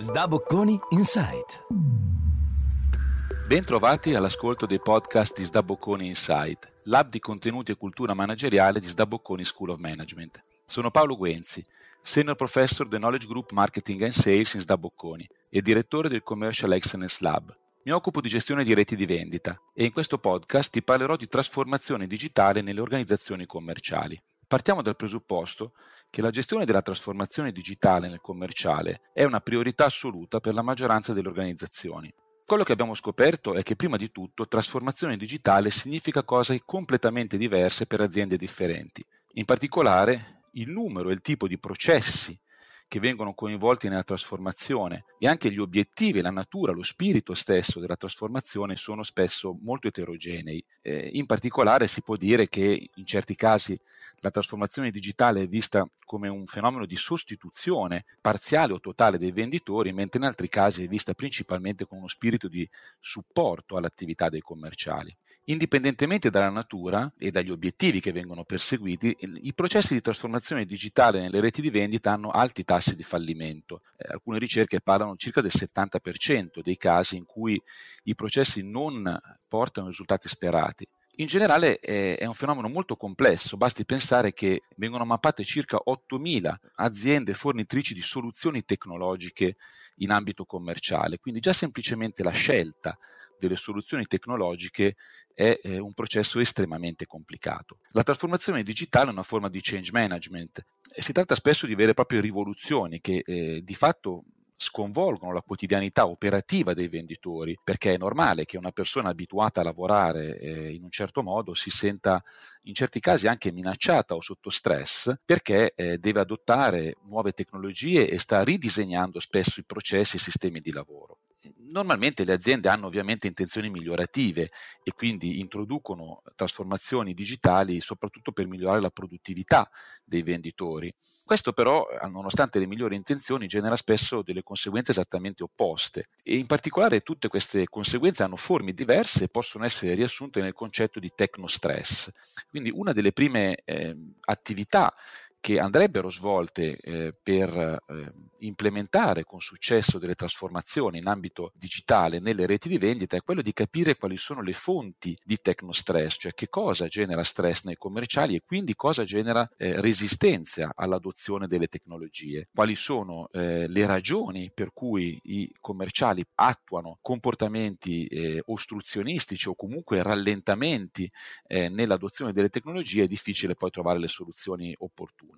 Sdabocconi Insight. Bentrovati all'ascolto dei podcast di Sdabocconi Insight, lab di contenuti e cultura manageriale di Sdabocconi School of Management. Sono Paolo Guenzi, Senior Professor del Knowledge Group Marketing and Sales in Sdabocconi e direttore del Commercial Excellence Lab. Mi occupo di gestione di reti di vendita e in questo podcast ti parlerò di trasformazione digitale nelle organizzazioni commerciali. Partiamo dal presupposto che la gestione della trasformazione digitale nel commerciale è una priorità assoluta per la maggioranza delle organizzazioni. Quello che abbiamo scoperto è che prima di tutto trasformazione digitale significa cose completamente diverse per aziende differenti. In particolare, il numero e il tipo di processi che vengono coinvolti nella trasformazione e anche gli obiettivi, la natura, lo spirito stesso della trasformazione sono spesso molto eterogenei. Eh, in particolare si può dire che in certi casi la trasformazione digitale è vista come un fenomeno di sostituzione parziale o totale dei venditori, mentre in altri casi è vista principalmente con uno spirito di supporto all'attività dei commerciali. Indipendentemente dalla natura e dagli obiettivi che vengono perseguiti, i processi di trasformazione digitale nelle reti di vendita hanno alti tassi di fallimento. Eh, alcune ricerche parlano circa del 70% dei casi in cui i processi non portano i risultati sperati. In generale è, un fenomeno molto complesso, basti pensare che vengono mappate circa 8.000 aziende fornitrici di soluzioni tecnologiche in ambito commerciale, quindi già semplicemente la scelta delle soluzioni tecnologiche è eh, un processo estremamente complicato. La trasformazione digitale è una forma di change management si tratta spesso di vere e proprie rivoluzioni che eh, di fatto sconvolgono la quotidianità operativa dei venditori, perché è normale che una persona abituata a lavorare eh, in un certo modo si senta in certi casi anche minacciata o sotto stress perché eh, deve adottare nuove tecnologie e sta ridisegnando spesso i processi e i sistemi di lavoro normalmente le aziende hanno ovviamente intenzioni migliorative e quindi introducono trasformazioni digitali soprattutto per migliorare la produttività dei venditori. Questo però, nonostante le migliori intenzioni, genera spesso delle conseguenze esattamente opposte e in particolare tutte queste conseguenze hanno forme diverse e possono essere riassunte nel concetto di tecnostress. Quindi una delle prime eh, attività che andrebbero svolte eh, per eh, implementare con successo delle trasformazioni in ambito digitale nelle reti di vendita è quello di capire quali sono le fonti di tecnostress, cioè che cosa genera stress nei commerciali e quindi cosa genera eh, resistenza all'adozione delle tecnologie, quali sono eh, le ragioni per cui i commerciali attuano comportamenti eh, ostruzionistici o comunque rallentamenti eh, nell'adozione delle tecnologie, è difficile poi trovare le soluzioni opportune.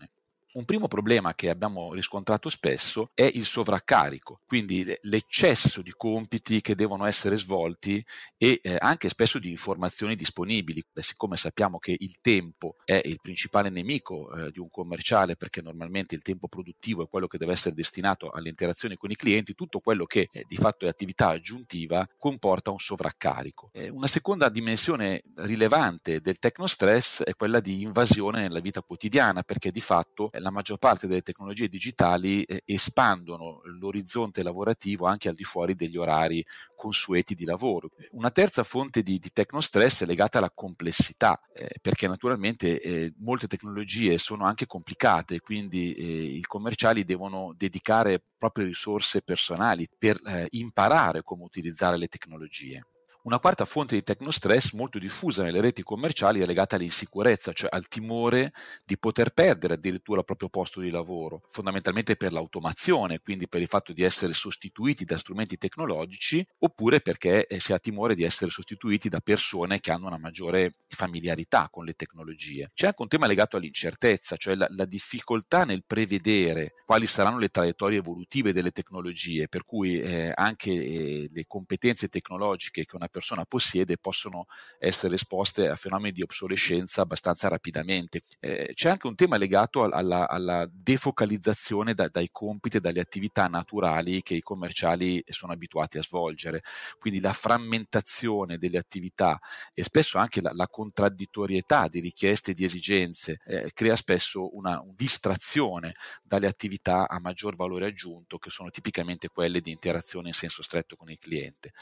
Un primo problema che abbiamo riscontrato spesso è il sovraccarico, quindi l'eccesso di compiti che devono essere svolti e eh, anche spesso di informazioni disponibili. Beh, siccome sappiamo che il tempo è il principale nemico eh, di un commerciale, perché normalmente il tempo produttivo è quello che deve essere destinato alle interazioni con i clienti, tutto quello che eh, di fatto è attività aggiuntiva comporta un sovraccarico. Eh, una seconda dimensione rilevante del tecnostress è quella di invasione nella vita quotidiana, perché di fatto la maggior parte delle tecnologie digitali eh, espandono l'orizzonte lavorativo anche al di fuori degli orari consueti di lavoro. Una terza fonte di, di tecnostress è legata alla complessità, eh, perché naturalmente eh, molte tecnologie sono anche complicate, quindi eh, i commerciali devono dedicare proprie risorse personali per eh, imparare come utilizzare le tecnologie. Una quarta fonte di tecnostress molto diffusa nelle reti commerciali è legata all'insicurezza, cioè al timore di poter perdere addirittura il proprio posto di lavoro, fondamentalmente per l'automazione, quindi per il fatto di essere sostituiti da strumenti tecnologici, oppure perché eh, si ha timore di essere sostituiti da persone che hanno una maggiore familiarità con le tecnologie. C'è anche un tema legato all'incertezza, cioè la, la difficoltà nel prevedere quali saranno le traiettorie evolutive delle tecnologie, per cui eh, anche eh, le competenze tecnologiche che una persona possiede possono essere esposte a fenomeni di obsolescenza abbastanza rapidamente. Eh, c'è anche un tema legato alla, alla defocalizzazione da, dai compiti e dalle attività naturali che i commerciali sono abituati a svolgere, quindi la frammentazione delle attività e spesso anche la, la contraddittorietà di richieste e di esigenze eh, crea spesso una, una distrazione dalle attività a maggior valore aggiunto che sono tipicamente quelle di interazione in senso stretto con il cliente.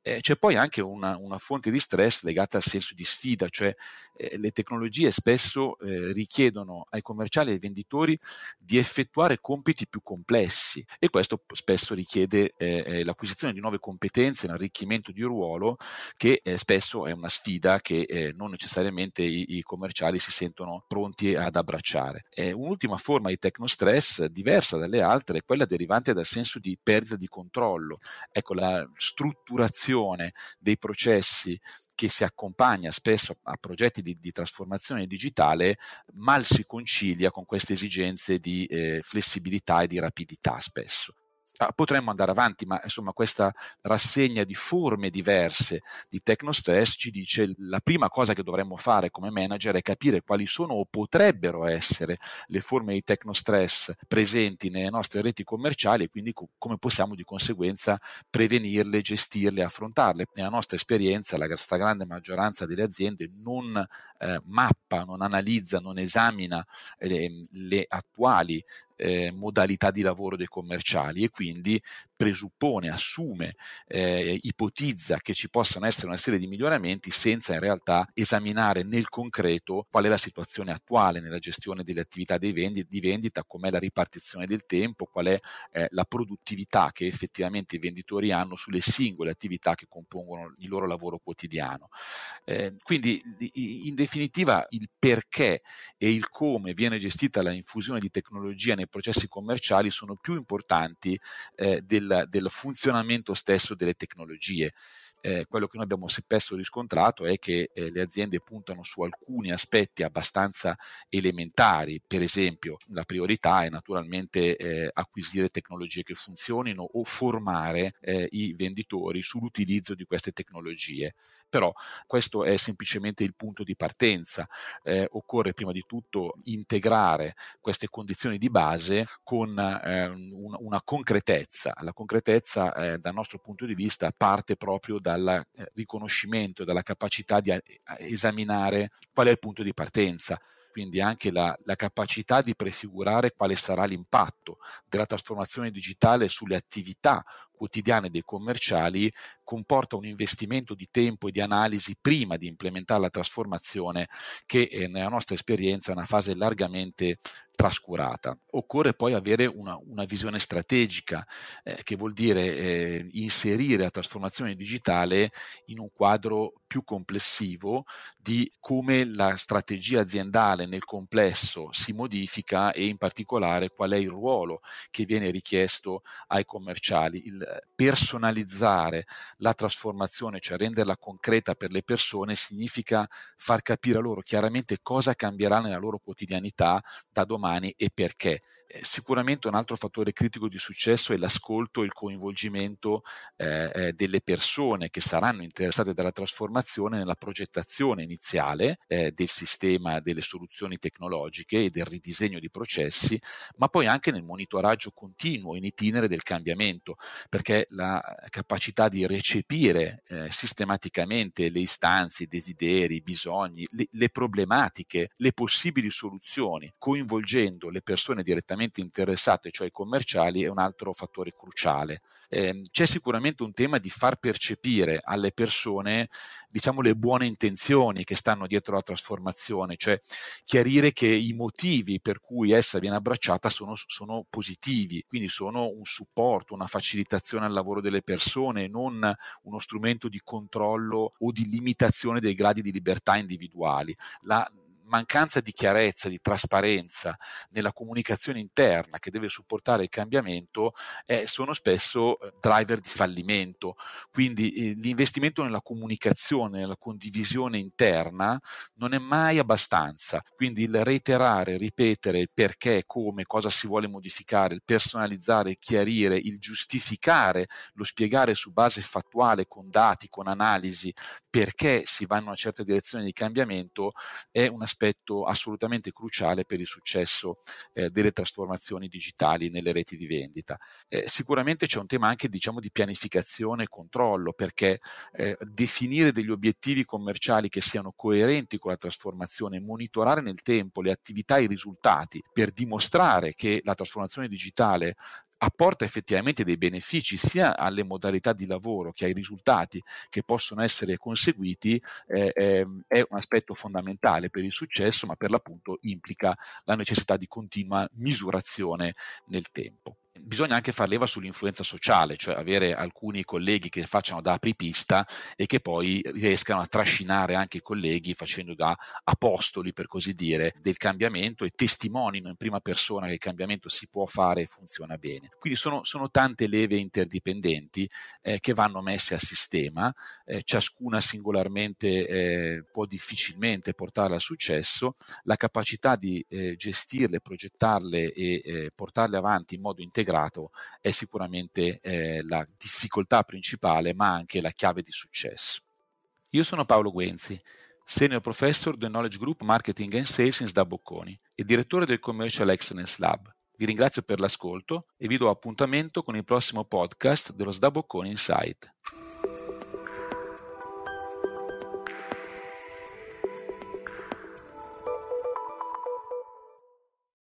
Eh, c'è poi anche una, una, fonte di stress legata al senso di sfida, cioè eh, le tecnologie spesso eh, richiedono ai commerciali e ai venditori di effettuare compiti più complessi e questo spesso richiede eh, eh l'acquisizione di nuove competenze, l'arricchimento di ruolo che eh, spesso è una sfida che eh, non necessariamente i, i, commerciali si sentono pronti ad abbracciare. un'ultima forma di tecnostress diversa dalle altre è quella derivante dal senso di perdita di controllo. Ecco, la strutturazione dei processi che si accompagna spesso a progetti di, di, trasformazione digitale, mal si concilia con queste esigenze di eh, flessibilità e di rapidità spesso. Ah, potremmo andare avanti, ma insomma questa rassegna di forme diverse di tecnostress ci dice la prima cosa che dovremmo fare come manager è capire quali sono o potrebbero essere le forme di tecnostress presenti nelle nostre reti commerciali e quindi co- come possiamo di conseguenza prevenirle, gestirle, affrontarle. Nella nostra esperienza la stragrande maggioranza delle aziende non eh, mappa, non analizza, non esamina le, le attuali eh, modalità di lavoro dei commerciali e quindi presuppone, assume, eh, ipotizza che ci possano essere una serie di miglioramenti senza in realtà esaminare nel concreto qual è la situazione attuale nella gestione delle attività di vendita, com'è la ripartizione del tempo, qual è eh, la produttività che effettivamente i venditori hanno sulle singole attività che compongono il loro lavoro quotidiano. Eh, quindi in definitiva il perché e il come viene gestita la infusione di tecnologia nei processi commerciali sono più importanti eh, del funzionamento stesso delle tecnologie. Eh, quello che noi abbiamo spesso riscontrato è che eh, le aziende puntano su alcuni aspetti abbastanza elementari, per esempio la priorità è naturalmente eh, acquisire tecnologie che funzionino o formare eh, i venditori sull'utilizzo di queste tecnologie però questo è semplicemente il punto di partenza. Eh, occorre prima di tutto integrare queste condizioni di base con eh, una, una, concretezza. La concretezza eh, dal nostro punto di vista parte proprio dal eh, riconoscimento, dalla capacità di eh, esaminare qual è il punto di partenza quindi anche la, la, capacità di prefigurare quale sarà l'impatto della trasformazione digitale sulle attività quotidiane dei commerciali comporta un investimento di tempo e di analisi prima di implementare la trasformazione che eh, nella nostra esperienza è una fase largamente trascurata. Occorre poi avere una, una visione strategica, eh, che vuol dire eh, inserire la trasformazione digitale in un quadro più complessivo di come la strategia aziendale nel complesso si modifica e in particolare qual è il ruolo che viene richiesto ai commerciali. Il personalizzare la trasformazione, cioè renderla concreta per le persone, significa far capire a loro chiaramente cosa cambierà nella loro quotidianità da domani e perché. Sicuramente un altro fattore critico di successo è l'ascolto e il coinvolgimento eh, eh, delle persone che saranno interessate dalla trasformazione nella progettazione iniziale eh, del sistema, delle soluzioni tecnologiche e del ridisegno di processi, ma poi anche nel monitoraggio continuo in itinere del cambiamento, perché la capacità di recepire eh, sistematicamente le istanze, i desideri, i bisogni, le, le problematiche, le possibili soluzioni, coinvolgendo le persone direttamente direttamente interessate, cioè i commerciali, è un altro fattore cruciale. Eh, c'è sicuramente un tema di far percepire alle persone, diciamo, le buone intenzioni che stanno dietro la trasformazione, cioè chiarire che i motivi per cui essa viene abbracciata sono, sono positivi, quindi sono un supporto, una facilitazione al lavoro delle persone, non uno strumento di controllo o di limitazione dei gradi di libertà individuali. La, mancanza di chiarezza, di trasparenza nella comunicazione interna che deve supportare il cambiamento eh, sono spesso eh, driver di fallimento. Quindi eh, l'investimento nella comunicazione, nella condivisione interna non è mai abbastanza. Quindi il reiterare, ripetere il perché, come, cosa si vuole modificare, il personalizzare, il chiarire, il giustificare, lo spiegare su base fattuale, con dati, con analisi, perché si va in una certa direzione di cambiamento è un aspetto assolutamente cruciale per il successo eh, delle trasformazioni digitali nelle reti di vendita. Eh, sicuramente c'è un tema anche diciamo, di pianificazione e controllo perché eh, definire degli obiettivi commerciali che siano coerenti con la trasformazione, monitorare nel tempo le attività e i risultati per dimostrare che la trasformazione digitale apporta effettivamente dei benefici sia alle modalità di lavoro che ai risultati che possono essere conseguiti, eh, eh, è un aspetto fondamentale per il successo, ma per l'appunto implica la necessità di continua misurazione nel tempo bisogna anche far leva sull'influenza sociale, cioè avere alcuni colleghi che facciano da apripista e che poi riescano a trascinare anche i colleghi facendo da apostoli, per così dire, del cambiamento e testimonino in prima persona che il cambiamento si può fare e funziona bene. Quindi sono, sono tante leve interdipendenti eh, che vanno messe a sistema, eh, ciascuna singolarmente eh, può difficilmente portarla al successo, la capacità di eh, gestirle, progettarle e eh, portarle avanti in modo integrale integrato è sicuramente eh, la difficoltà principale, ma anche la chiave di successo. Io sono Paolo Guenzi, Senior Professor del Knowledge Group Marketing and Sales in SDA Bocconi e direttore del Commercial Excellence Lab. Vi ringrazio per l'ascolto e vi do appuntamento con il prossimo podcast dello SDA Bocconi Insight.